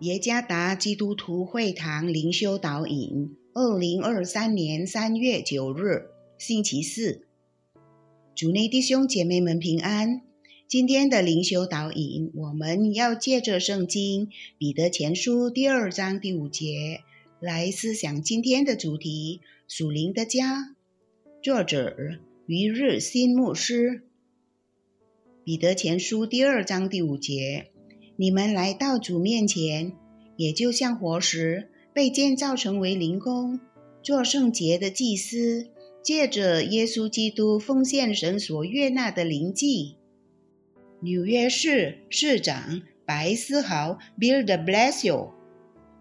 耶加达基督徒会堂灵修导引，二零二三年三月九日，星期四。主内弟兄姐妹们平安。今天的灵修导引，我们要借着圣经彼得前书第二章第五节来思想今天的主题：属灵的家。作者于日新牧师。彼得前书第二章第五节。你们来到主面前，也就像活石被建造成为灵宫，做圣洁的祭司，借着耶稣基督奉献神所悦纳的灵祭。纽约市市长白思豪 （Bill de Blasio）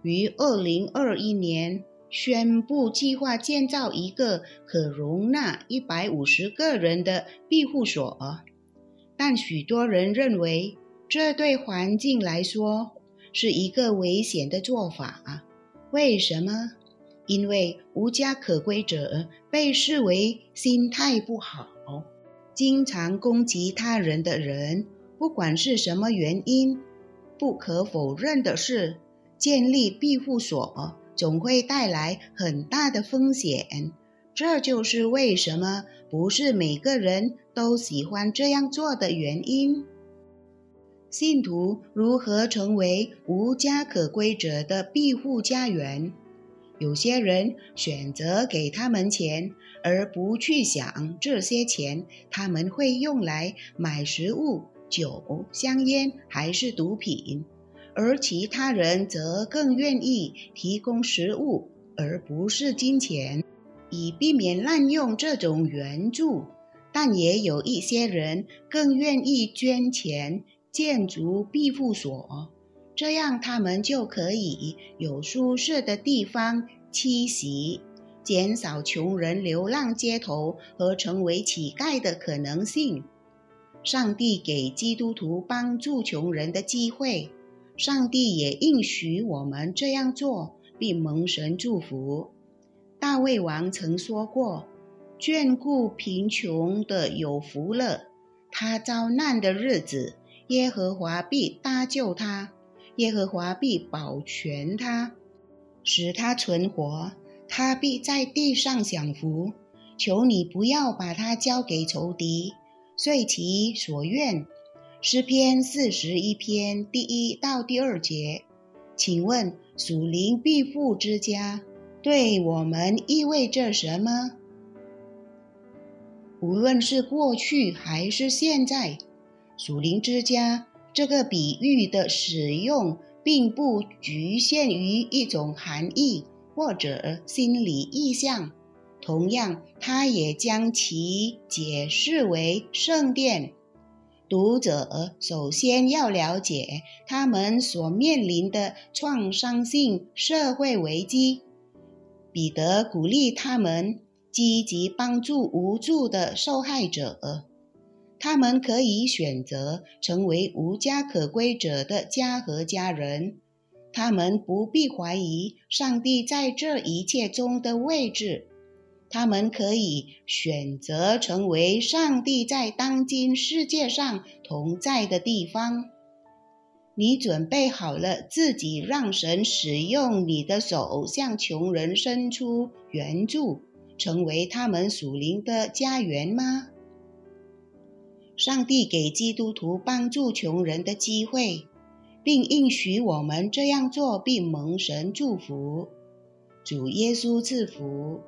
于二零二一年宣布计划建造一个可容纳一百五十个人的庇护所，但许多人认为。这对环境来说是一个危险的做法。为什么？因为无家可归者被视为心态不好、经常攻击他人的人。不管是什么原因，不可否认的是，建立庇护所总会带来很大的风险。这就是为什么不是每个人都喜欢这样做的原因。信徒如何成为无家可归者的庇护家园？有些人选择给他们钱，而不去想这些钱他们会用来买食物、酒、香烟还是毒品；而其他人则更愿意提供食物，而不是金钱，以避免滥用这种援助。但也有一些人更愿意捐钱。建筑庇护所，这样他们就可以有舒适的地方栖息，减少穷人流浪街头和成为乞丐的可能性。上帝给基督徒帮助穷人的机会，上帝也应许我们这样做，并蒙神祝福。大卫王曾说过：“眷顾贫穷的有福了，他遭难的日子。”耶和华必搭救他，耶和华必保全他，使他存活。他必在地上享福。求你不要把他交给仇敌，遂其所愿。诗篇四十一篇第一到第二节，请问属灵庇护之家对我们意味着什么？无论是过去还是现在。属灵之家这个比喻的使用，并不局限于一种含义或者心理意象。同样，它也将其解释为圣殿。读者首先要了解他们所面临的创伤性社会危机。彼得鼓励他们积极帮助无助的受害者。他们可以选择成为无家可归者的家和家人，他们不必怀疑上帝在这一切中的位置，他们可以选择成为上帝在当今世界上同在的地方。你准备好了自己让神使用你的手向穷人伸出援助，成为他们属灵的家园吗？上帝给基督徒帮助穷人的机会，并应许我们这样做，并蒙神祝福。主耶稣赐福。